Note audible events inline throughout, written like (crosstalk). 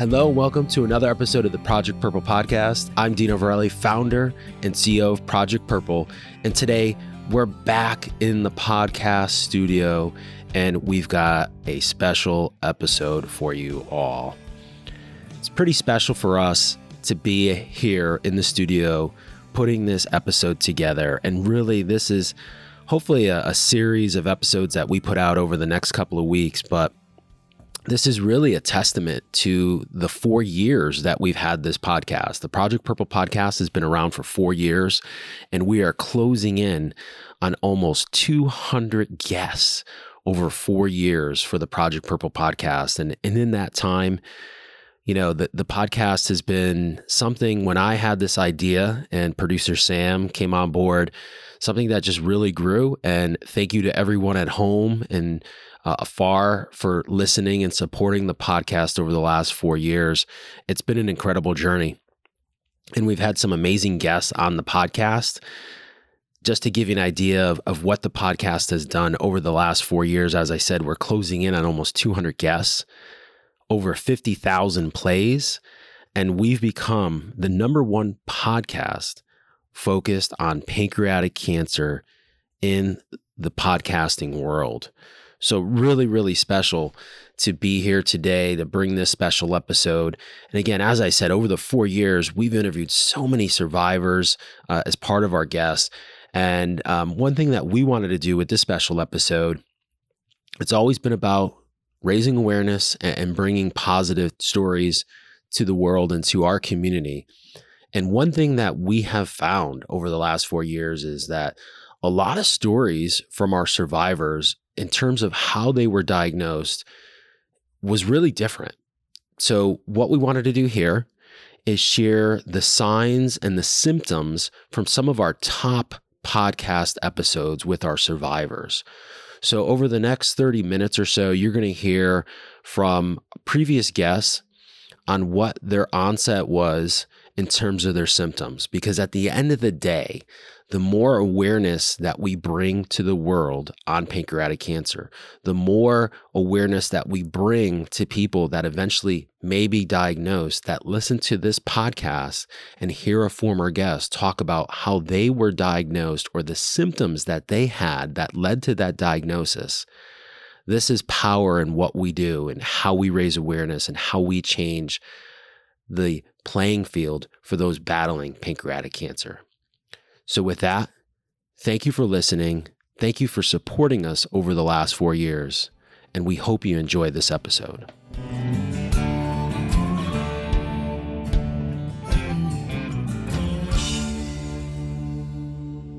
Hello, welcome to another episode of the Project Purple podcast. I'm Dino Verrelli, founder and CEO of Project Purple. And today we're back in the podcast studio and we've got a special episode for you all. It's pretty special for us to be here in the studio putting this episode together. And really, this is hopefully a, a series of episodes that we put out over the next couple of weeks. But this is really a testament to the four years that we've had this podcast. The Project Purple podcast has been around for four years, and we are closing in on almost 200 guests over four years for the Project Purple podcast. And, and in that time, you know, the, the podcast has been something when I had this idea and producer Sam came on board, something that just really grew. And thank you to everyone at home and uh, afar for listening and supporting the podcast over the last four years. It's been an incredible journey. And we've had some amazing guests on the podcast. Just to give you an idea of, of what the podcast has done over the last four years, as I said, we're closing in on almost 200 guests, over 50,000 plays, and we've become the number one podcast focused on pancreatic cancer in the podcasting world. So, really, really special to be here today to bring this special episode. And again, as I said, over the four years, we've interviewed so many survivors uh, as part of our guests. And um, one thing that we wanted to do with this special episode, it's always been about raising awareness and, bringing positive stories to the world and to our community. And one thing that we have found over the last four years is that a lot of stories from our survivors in terms of how they were diagnosed was really different. So, what we wanted to do here is share the signs and the symptoms from some of our top podcast episodes with our survivors. So, over the next 30 minutes or so, you're going to hear from previous guests on what their onset was in terms of their symptoms. Because at the end of the day, the more awareness that we bring to the world on pancreatic cancer, the more awareness that we bring to people that eventually may be diagnosed that listen to this podcast and hear a former guest talk about how they were diagnosed or the symptoms that they had that led to that diagnosis. This is power in what we do and how we raise awareness and how we change the playing field for those battling pancreatic cancer. So, with that, thank you for listening. Thank you for supporting us over the last four years. And we hope you enjoy this episode.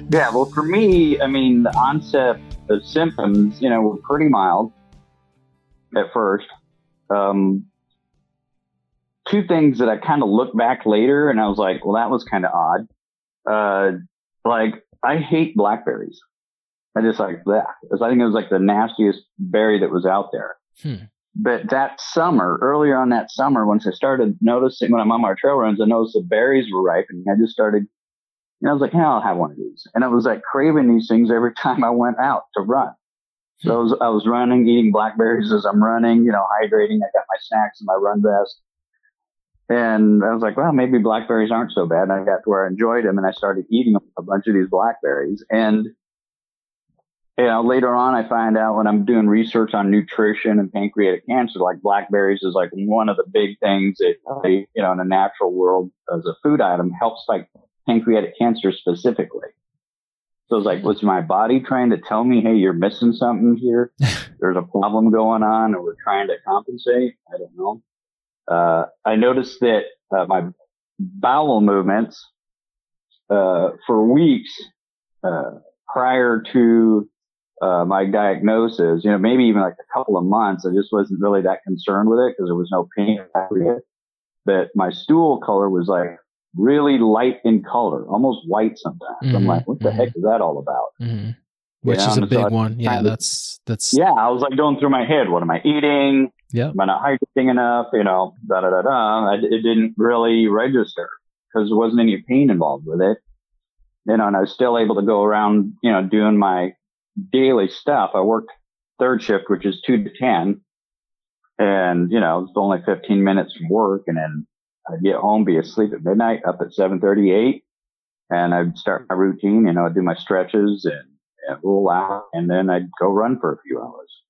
Yeah, well, for me, I mean, the onset of symptoms, you know, were pretty mild at first. Um, two things that I kind of looked back later and I was like, well, that was kind of odd. Uh, like I hate blackberries. I just like that. I think it was like the nastiest berry that was out there. Hmm. But that summer, earlier on that summer, once I started noticing when I'm on my trail runs, I noticed the berries were ripening. I just started, and I was like, yeah, I'll have one of these. And I was like craving these things every (laughs) time I went out to run. So I was, I was running, eating blackberries as I'm running, you know, hydrating. I got my snacks in my run vest. And I was like, well, maybe blackberries aren't so bad. And I got to where I enjoyed them and I started eating a bunch of these blackberries. And, you know, later on, I find out when I'm doing research on nutrition and pancreatic cancer, like blackberries is like one of the big things that, you know, in a natural world as a food item helps like pancreatic cancer specifically. So it's like, was my body trying to tell me, hey, you're missing something here? (laughs) There's a problem going on, and we're trying to compensate? I don't know uh, I noticed that uh, my bowel movements uh, for weeks uh, prior to uh, my diagnosis, you know, maybe even like a couple of months, I just wasn't really that concerned with it because there was no pain. But my stool color was like really light in color, almost white sometimes. Mm-hmm, I'm like, what the mm-hmm. heck is that all about? Mm-hmm. Which you know? is a big so one. Yeah, that's that's. Yeah, I was like going through my head. What am I eating? Yeah. Am I not hydrating enough? You know, da da da da. It didn't really register because there wasn't any pain involved with it. You know, and I was still able to go around, you know, doing my daily stuff. I worked third shift, which is two to 10. And, you know, it's only 15 minutes from work and then I'd get home, be asleep at midnight, up at 738 and I'd start my routine, you know, I'd do my stretches and, and roll out and then I'd go run for a few hours,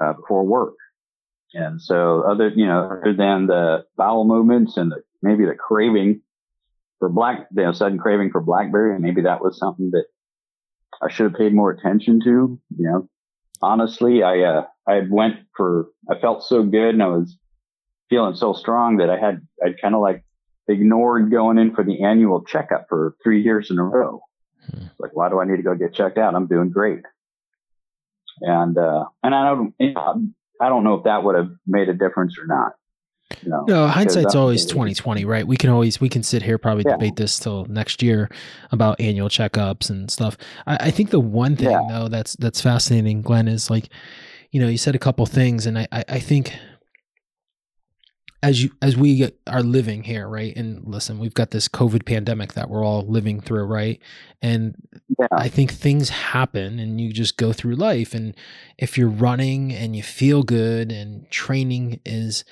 uh, before work. And so other, you know, other than the bowel movements and the, maybe the craving for black, you know, sudden craving for blackberry, maybe that was something that I should have paid more attention to, you know, honestly, I, uh, I went for, I felt so good and I was feeling so strong that I had, I'd kind of like ignored going in for the annual checkup for three years in a row. Hmm. Like, why do I need to go get checked out? I'm doing great. And, uh, and I don't, you know, I don't know if that would have made a difference or not. You know, no, hindsight's always twenty twenty, right? We can always we can sit here probably yeah. debate this till next year about annual checkups and stuff. I, I think the one thing yeah. though that's that's fascinating, Glenn, is like, you know, you said a couple things, and I I, I think as you as we are living here right? And listen we've got this covid pandemic that we're all living through right? And yeah. i think things happen and you just go through life. And if you're running and you feel good and training is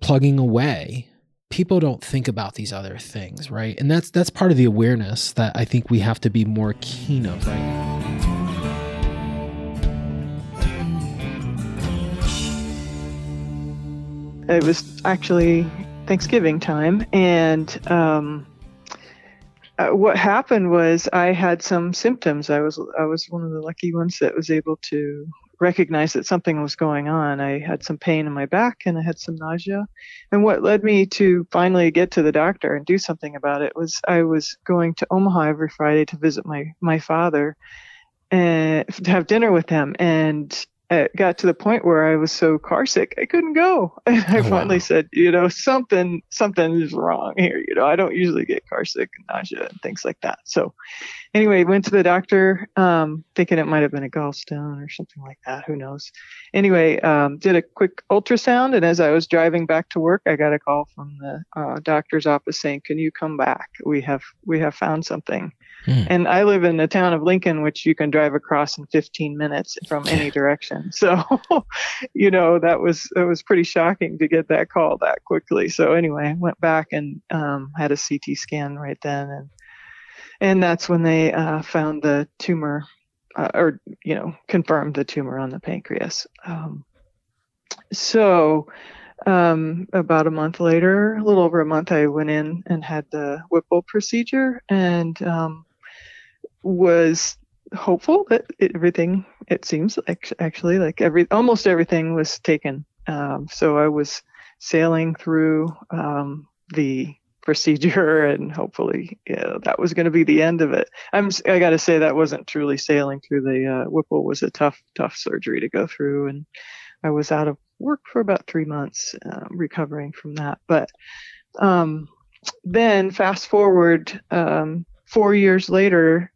plugging away people don't think about these other things right? And that's that's part of the awareness that i think we have to be more keen of right now it was actually Thanksgiving time, and um, uh, what happened was I had some symptoms. I was I was one of the lucky ones that was able to recognize that something was going on. I had some pain in my back and I had some nausea. And what led me to finally get to the doctor and do something about it was I was going to Omaha every Friday to visit my my father and to have dinner with him and it got to the point where I was so car sick I couldn't go. (laughs) And I oh, finally wow. said, you know, something something is wrong here. You know, I don't usually get car sick and nausea and things like that. So anyway, went to the doctor, um, thinking it might have been a gallstone or something like that. Who knows? Anyway, um, did a quick ultrasound, and as I was driving back to work, I got a call from the uh, doctor's office saying, "Can you come back? We have we have found something." Hmm. And I live in the town of Lincoln, which you can drive across in 15 minutes from any direction. (laughs) So, you know, that was that was pretty shocking to get that call that quickly. So anyway, I went back and um, had a CT scan right then, and and that's when they uh, found the tumor, uh, or you know, confirmed the tumor on the pancreas. Um, so um, about a month later, a little over a month, I went in and had the Whipple procedure, and um, was hopeful that it, everything it seems like actually like every almost everything was taken. Um, so i was sailing through um, the procedure (laughs) and hopefully yeah, that was going to be the end of it. I'm i got to say that wasn't truly sailing through the uh, whipple. Was a tough tough surgery to go through and i was out of work for about three months uh, recovering from that. But um, then fast forward um, four years later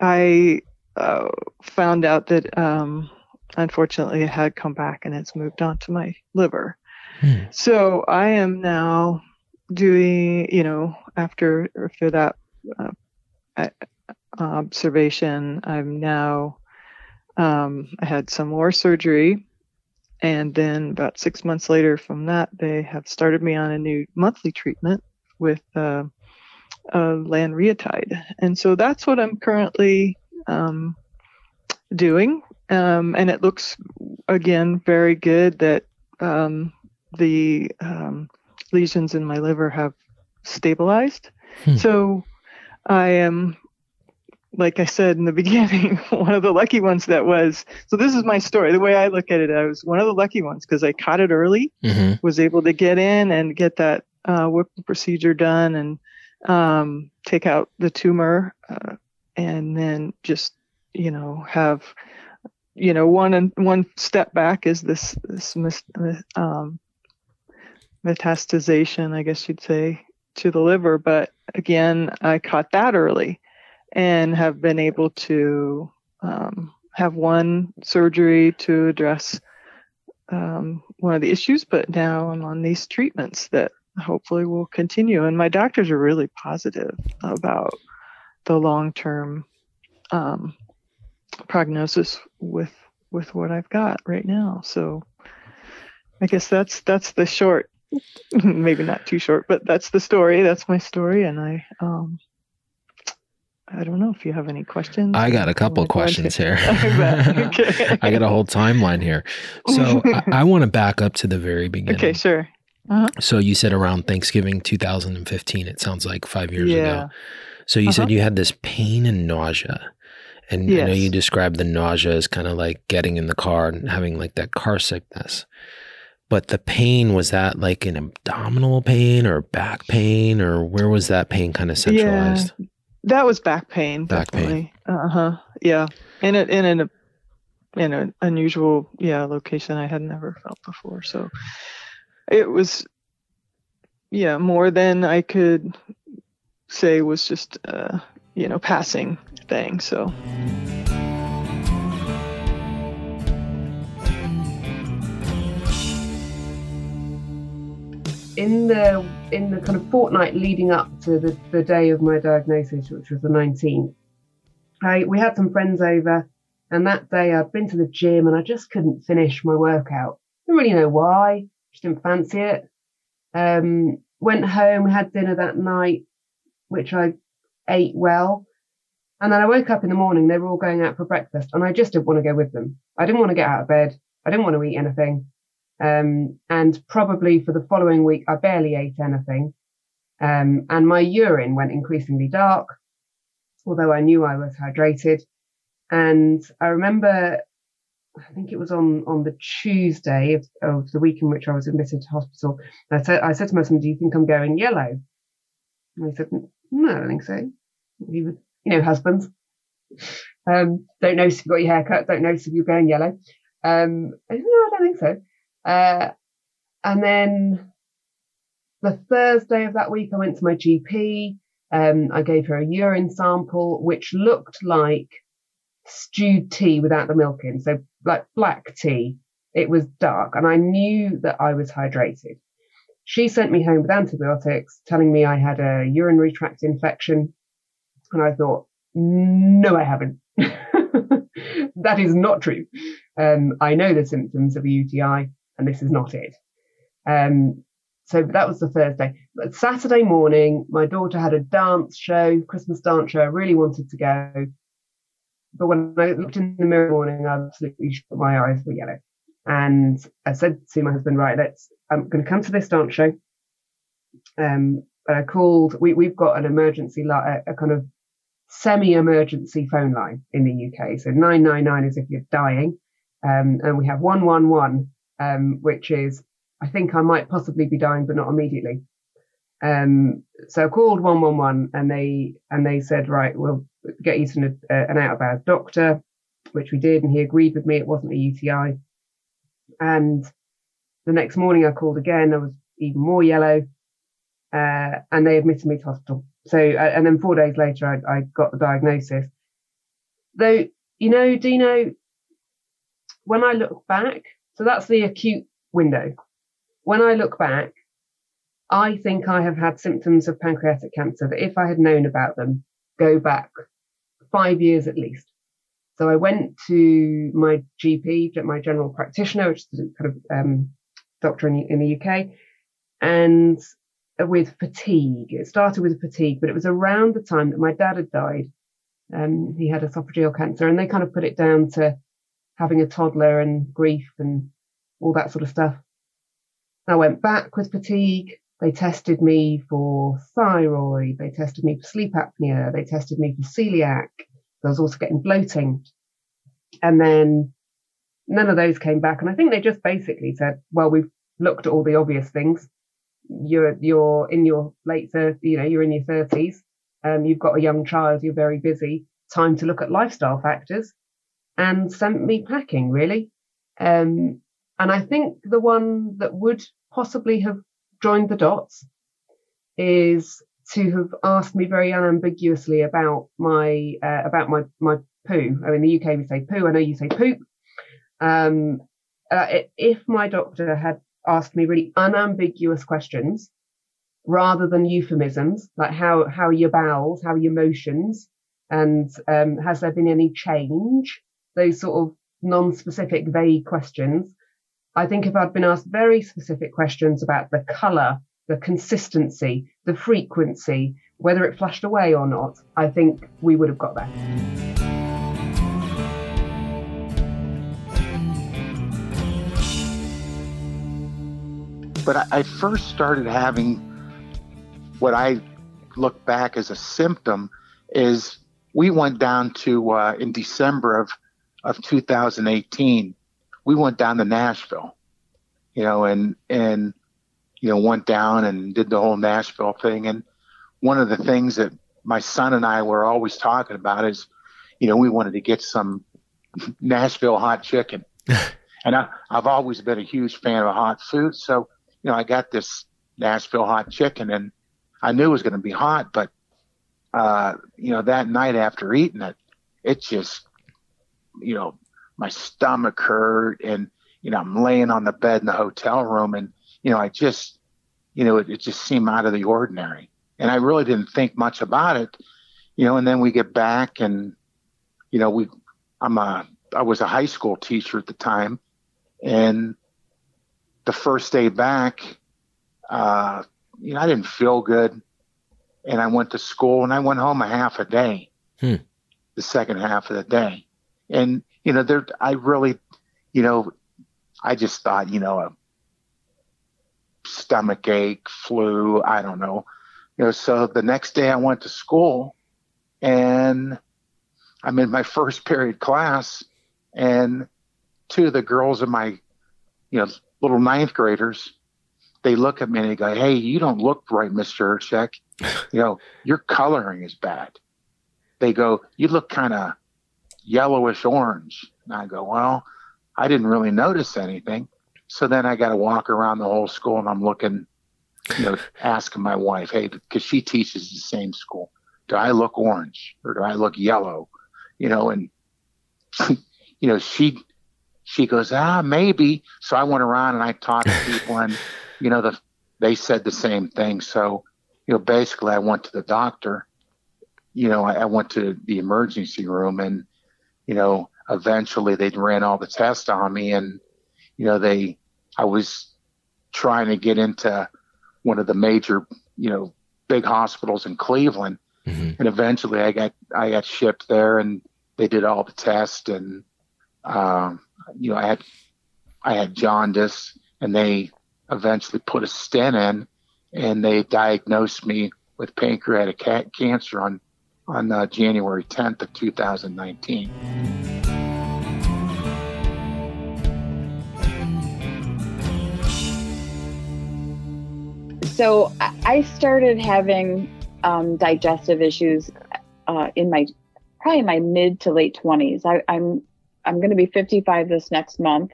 I uh, found out that um, unfortunately it had come back and it's moved on to my liver. Hmm. So I am now doing, you know, after after that uh, observation, I'm now um, I had some more surgery, and then about six months later from that, they have started me on a new monthly treatment with. Uh, of lanreotide. And so that's what I'm currently um, doing. Um, and it looks, again, very good that um, the um, lesions in my liver have stabilized. Hmm. So I am, like I said in the (laughs) beginning, one of the lucky ones that was. So this is my story. The way I look at it, I was one of the lucky ones because I caught it early, mm-hmm. was able to get in and get that uh, procedure done and um, take out the tumor, uh, and then just you know have you know one and one step back is this this um, metastasization, I guess you'd say, to the liver. But again, I caught that early, and have been able to um, have one surgery to address um, one of the issues, but now I'm on these treatments that hopefully will continue. And my doctors are really positive about the long term um, prognosis with with what I've got right now. So I guess that's that's the short, (laughs) maybe not too short, but that's the story. That's my story, and I um, I don't know if you have any questions. I got a couple questions here. (laughs) (laughs) I got a whole timeline here. So I, I want to back up to the very beginning. Okay, sure. Uh-huh. So you said around Thanksgiving 2015. It sounds like five years yeah. ago. So you uh-huh. said you had this pain and nausea. And yes. I know you described the nausea as kind of like getting in the car and having like that car sickness. But the pain was that like an abdominal pain or back pain or where was that pain kind of centralized? Yeah, that was back pain. Back definitely. pain. Uh huh. Yeah. In a, in an in an unusual yeah location I had never felt before. So it was yeah more than I could say was just uh, you know passing thing. So. in the in the kind of fortnight leading up to the, the day of my diagnosis, which was the 19th, I, we had some friends over, and that day I'd been to the gym and I just couldn't finish my workout. Didn't really know why, just didn't fancy it. Um, went home, had dinner that night, which I ate well. And then I woke up in the morning, they were all going out for breakfast, and I just didn't want to go with them. I didn't want to get out of bed. I didn't want to eat anything. Um, and probably for the following week, I barely ate anything. Um, and my urine went increasingly dark, although I knew I was hydrated. And I remember, I think it was on, on the Tuesday of, of the week in which I was admitted to hospital. I said, I said to my husband, do you think I'm going yellow? And he said, no, I don't think so. He was, you know, husbands. Um, don't notice if you've got your hair cut, don't notice if you're going yellow. Um, I said, no, I don't think so. Uh, and then the Thursday of that week, I went to my GP. Um, I gave her a urine sample, which looked like stewed tea without the milk in. So like black tea. It was dark and I knew that I was hydrated. She sent me home with antibiotics, telling me I had a urinary tract infection. And I thought, no, I haven't. (laughs) that is not true. Um, I know the symptoms of a UTI and this is not it. Um, so that was the Thursday. But Saturday morning, my daughter had a dance show, Christmas dance show. I really wanted to go. But when I looked in the mirror morning, I absolutely my eyes were yellow. And I said to my husband, right, let's, I'm going to come to this dance show. Um, I called, we, we've got an emergency, a, a kind of semi-emergency phone line in the UK. So 999 is if you're dying. Um, and we have 111 um, which is I think I might possibly be dying, but not immediately. Um, so I called 111 and they and they said, right, we'll get you to an, uh, an out of hours doctor, which we did, and he agreed with me it wasn't a UTI. And the next morning I called again, I was even more yellow, uh, and they admitted me to hospital. So uh, and then four days later I, I got the diagnosis. Though you know, Dino, when I look back, so that's the acute window. When I look back, I think I have had symptoms of pancreatic cancer that if I had known about them, go back five years at least. So I went to my GP, my general practitioner, which is kind of um, doctor in, in the UK, and with fatigue. It started with fatigue, but it was around the time that my dad had died. Um, he had esophageal cancer, and they kind of put it down to having a toddler and grief and all that sort of stuff. I went back with fatigue. They tested me for thyroid. They tested me for sleep apnea. They tested me for celiac. I was also getting bloating. And then none of those came back. And I think they just basically said, well, we've looked at all the obvious things. You're, you're in your late 30s, you know, you're in your 30s. Um, you've got a young child. You're very busy. Time to look at lifestyle factors and sent me packing, really. Um, and I think the one that would possibly have joined the dots is to have asked me very unambiguously about my uh, about my my poo. Oh, in the UK we say poo. I know you say poop. Um, uh, if my doctor had asked me really unambiguous questions rather than euphemisms like how how are your bowels, how are your motions, and um, has there been any change? those sort of non-specific, vague questions. I think if I'd been asked very specific questions about the color, the consistency, the frequency, whether it flashed away or not, I think we would have got there. But I first started having what I look back as a symptom is we went down to uh, in December of of 2018. We went down to Nashville, you know, and and you know went down and did the whole Nashville thing. And one of the things that my son and I were always talking about is, you know, we wanted to get some Nashville hot chicken. (laughs) and I, I've always been a huge fan of hot food, so you know, I got this Nashville hot chicken, and I knew it was going to be hot, but uh, you know, that night after eating it, it just, you know, my stomach hurt and, you know, I'm laying on the bed in the hotel room and, you know, I just, you know, it, it just seemed out of the ordinary. And I really didn't think much about it, you know, and then we get back and, you know, we, I'm a, I was a high school teacher at the time. And the first day back, uh, you know, I didn't feel good and I went to school and I went home a half a day, hmm. the second half of the day. And, you know, there, I really, you know, I just thought, you know, a stomach ache, flu, I don't know. You know, so the next day I went to school and I'm in my (laughs) first period class and two of the girls in my, you know, little ninth graders, they look at me and they go, Hey, you don't look right, Mr. Urchek. (laughs) you know, your coloring is bad. They go, you look kind of yellowish orange. And I go, well, I didn't really notice anything. So then I got to walk around the whole school and I'm looking, you know, asking my wife, hey, because she teaches the same school, do I look orange or do I look yellow? You know, and, (laughs) you know, she, she goes, ah, maybe. So I went around and I talked to people and, (laughs) you know, the, they said the same thing. So, you know, basically I went to the doctor, you know, I, I went to the emergency room and, you know, eventually they ran all the tests on me and, you know, they, I was trying to get into one of the major, you know, big hospitals in Cleveland. Mm-hmm. And eventually I got, I got shipped there and they did all the tests and, um, you know, I had, I had jaundice and they eventually put a stent in and they diagnosed me with pancreatic cancer on on uh, January 10th of 2019. So I started having um, digestive issues uh, in my probably my mid to late 20s. I, I'm I'm going to be 55 this next month.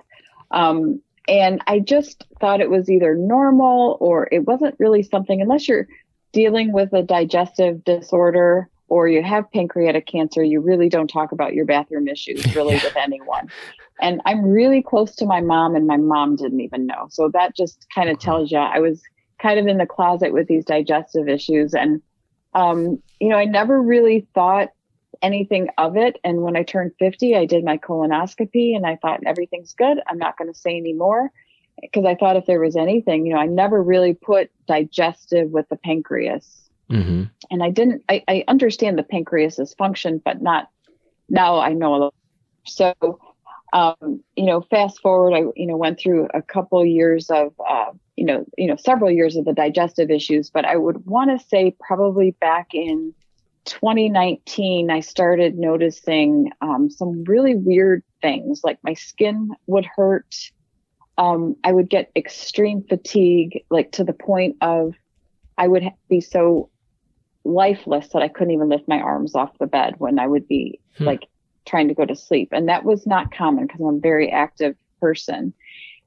Um, and I just thought it was either normal or it wasn't really something, unless you're dealing with a digestive disorder or you have pancreatic cancer, you really don't talk about your bathroom issues (laughs) really with anyone. And I'm really close to my mom, and my mom didn't even know. So that just kind of tells you I was kind of in the closet with these digestive issues. And, um, you know, I never really thought anything of it. And when I turned 50, I did my colonoscopy and I thought everything's good. I'm not going to say anymore because I thought if there was anything, you know, I never really put digestive with the pancreas. Mm-hmm. And I didn't, I, I understand the pancreas's function, but not now I know. a lot. So, um, you know, fast forward, I, you know, went through a couple years of, uh, you know, you know, several years of the digestive issues, but I would want to say probably back in 2019, I started noticing um, some really weird things, like my skin would hurt. Um, I would get extreme fatigue, like to the point of I would be so lifeless that I couldn't even lift my arms off the bed when I would be hmm. like trying to go to sleep. And that was not common because I'm a very active person.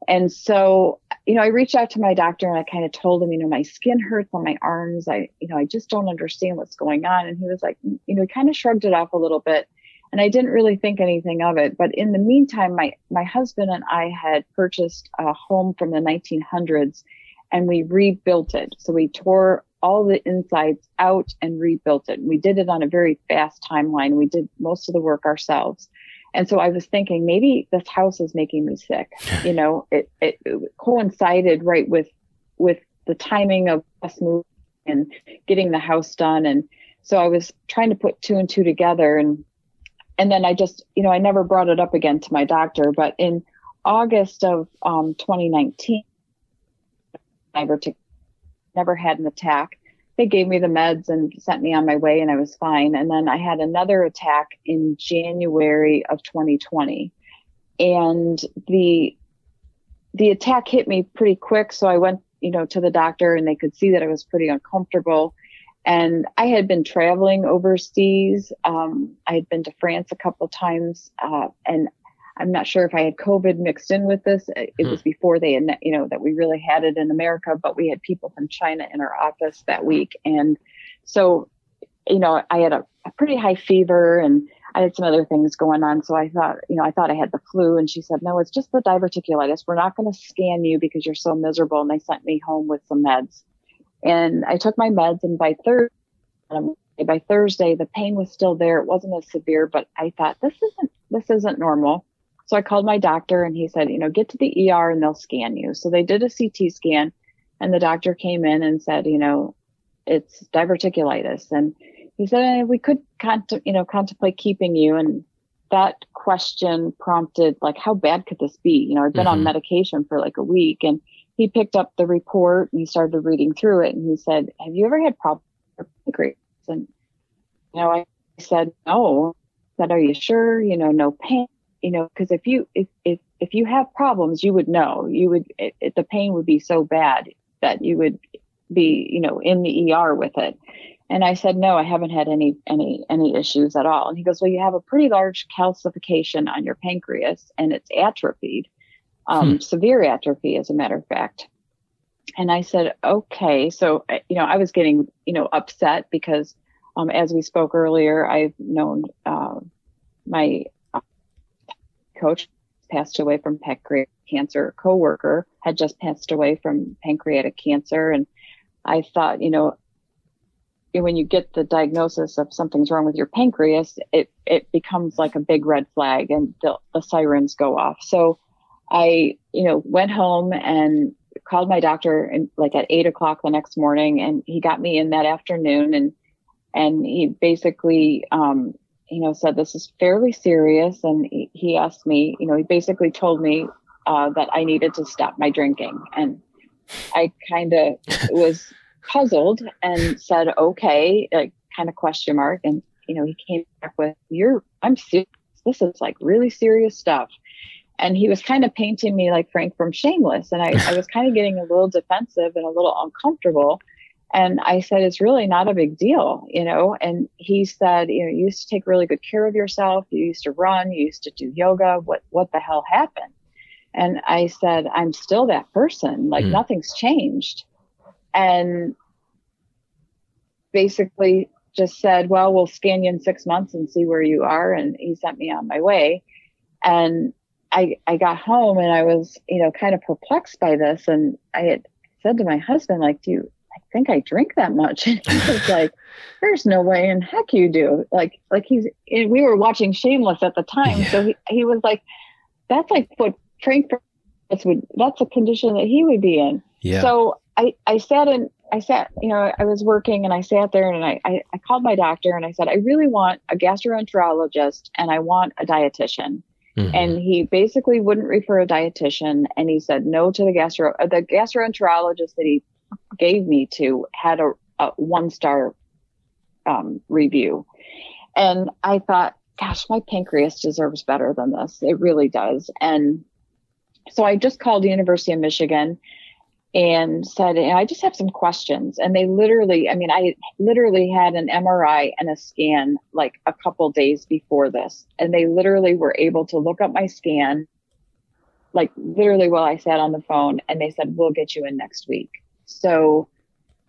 And so, you know, I reached out to my doctor and I kind of told him, you know, my skin hurts on my arms. I, you know, I just don't understand what's going on. And he was like, you know, he kind of shrugged it off a little bit. And I didn't really think anything of it. But in the meantime, my, my husband and I had purchased a home from the 1900s and we rebuilt it. So we tore all the insides out and rebuilt it. We did it on a very fast timeline. We did most of the work ourselves. And so I was thinking maybe this house is making me sick. (laughs) You know, it, it, it coincided right with with the timing of us moving and getting the house done. And so I was trying to put two and two together and and then I just, you know, I never brought it up again to my doctor. But in August of um, 2019, I never had an attack. They gave me the meds and sent me on my way, and I was fine. And then I had another attack in January of 2020, and the the attack hit me pretty quick. So I went, you know, to the doctor, and they could see that I was pretty uncomfortable. And I had been traveling overseas. Um, I had been to France a couple times, uh, and I'm not sure if I had COVID mixed in with this. It hmm. was before they, had, you know, that we really had it in America, but we had people from China in our office that week, and so, you know, I had a, a pretty high fever and I had some other things going on. So I thought, you know, I thought I had the flu. And she said, no, it's just the diverticulitis. We're not going to scan you because you're so miserable. And they sent me home with some meds. And I took my meds, and by Thursday, by Thursday, the pain was still there. It wasn't as severe, but I thought this isn't this isn't normal. So I called my doctor, and he said, you know, get to the ER and they'll scan you. So they did a CT scan, and the doctor came in and said, you know, it's diverticulitis, and he said we could, cont- you know, contemplate keeping you. And that question prompted like, how bad could this be? You know, I've been mm-hmm. on medication for like a week, and he picked up the report and he started reading through it and he said, Have you ever had problems with? And you know, I said, No. I said, Are you sure? You know, no pain. You know, because if you if if if you have problems, you would know. You would it, it, the pain would be so bad that you would be you know in the ER with it. And I said, no, I haven't had any any any issues at all. And he goes, well, you have a pretty large calcification on your pancreas, and it's atrophied um, hmm. severe atrophy, as a matter of fact. And I said, okay. So, you know, I was getting, you know, upset because, um, as we spoke earlier, I've known uh, my coach passed away from pancreatic cancer. A coworker had just passed away from pancreatic cancer, and I thought, you know, when you get the diagnosis of something's wrong with your pancreas, it it becomes like a big red flag, and the, the sirens go off. So I, you know, went home and called my doctor and like at eight o'clock the next morning and he got me in that afternoon and and he basically um you know said this is fairly serious and he, asked me you know he basically told me uh, that i needed to stop my drinking and i kind of (laughs) was puzzled and said okay like kind of question mark and you know he came back with you're i'm serious this is like really serious stuff and he was kind of painting me like Frank from Shameless. And I, I was kind of getting a little defensive and a little uncomfortable. And I said, it's really not a big deal, you know? And he said, you know, you used to take really good care of yourself. You used to run, you used to do yoga. What, what the hell happened? And I said, I'm still that person. Like mm. nothing's changed. And basically just said, well, we'll scan you in six months and see where you are. And he sent me on my way. And I, I got home and I was, you know, kind of perplexed by this. And I had said to my husband, like, do you, I think I drink that much. (laughs) And he was like, there's no way in heck you do. Like, like he's, we were watching Shameless at the time. Yeah. So he, he was like, that's like what Frank that's would, that's a condition that he would be in. Yeah. So I, I sat in, I sat, you know, I was working and I sat there and I, I, I called my doctor and I said, I really want a gastroenterologist and I want a dietitian. Mm-hmm. And he basically wouldn't refer a dietitian, and he said no to the gastro. Uh, the gastroenterologist that he gave me to had a, a one star um, review, and I thought, gosh, my pancreas deserves better than this. It really does. And so I just called the University of Michigan and said, I just have some questions. And they literally, I mean, I literally had an MRI and a scan like a couple days before this. And they literally were able to look up my scan, like literally while I sat on the phone, and they said, We'll get you in next week. So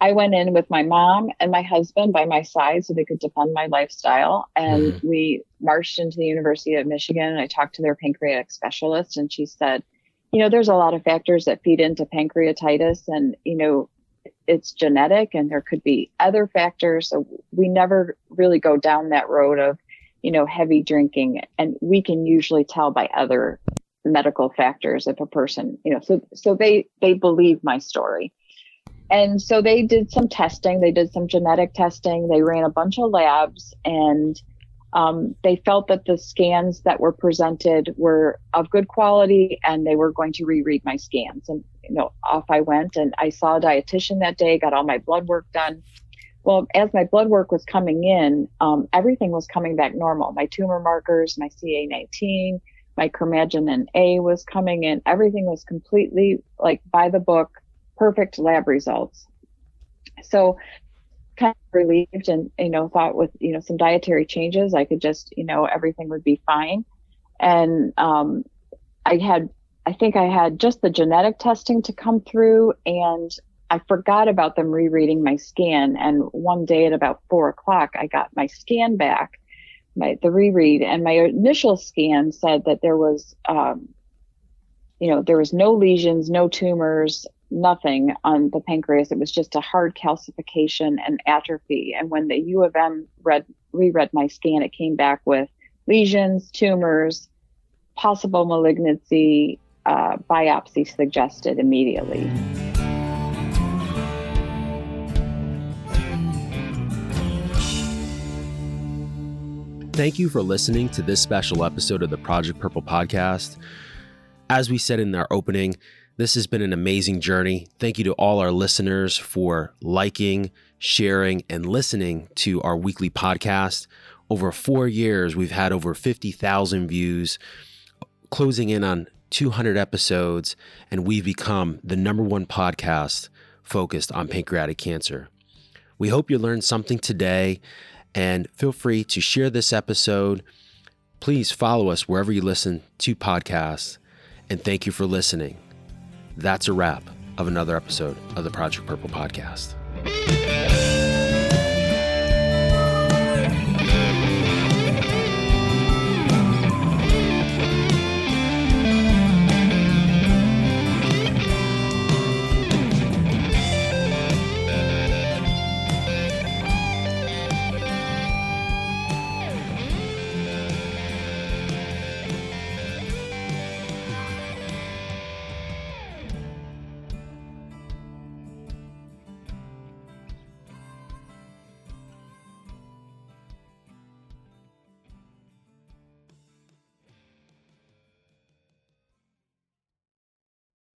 I went in with my mom and my husband by my side so they could defend my lifestyle. And mm-hmm. we marched into the University of Michigan and I talked to their pancreatic specialist, and she said, you know, there's a lot of factors that feed into pancreatitis and, you know, it's genetic and there could be other factors. So we never really go down that road of you know, heavy drinking. And we can usually tell by other medical factors if a person, you know, so, so they, they believe my story. And so they did some testing, they did some genetic testing, they ran a bunch of labs and um, they felt that the scans that were presented were of good quality and they were going to reread my scans. And, you know, off I went and I saw a dietitian that day, got all my blood work done. Well, as my blood work was coming in, um, everything was coming back normal. My tumor markers, my CA19, my chromogranin A was coming in. Everything was completely like by the book, perfect lab results. So kind of relieved and you know thought with you know some dietary changes i could just you know everything would be fine and um, i had i think i had just the genetic testing to come through and i forgot about them rereading my scan and one day at about four o'clock i got my scan back my the reread and my initial scan said that there was um, you know there was no lesions no tumors nothing on the pancreas. It was just a hard calcification and atrophy. And when the U of M read, reread my scan, it came back with lesions, tumors, possible malignancy, uh, biopsy suggested immediately. Thank you for listening to this special episode of the Project Purple podcast. As we said in our opening, this has been an amazing journey. Thank you to all our listeners for liking, sharing, and listening to our weekly podcast. Over four years, we've had over 50,000 views, closing in on 200 episodes, and we've become the number one podcast focused on pancreatic cancer. We hope you learned something today, and feel free to share this episode. Please follow us wherever you listen to podcasts, and thank you for listening that's a wrap of another episode of the Project Purple podcast.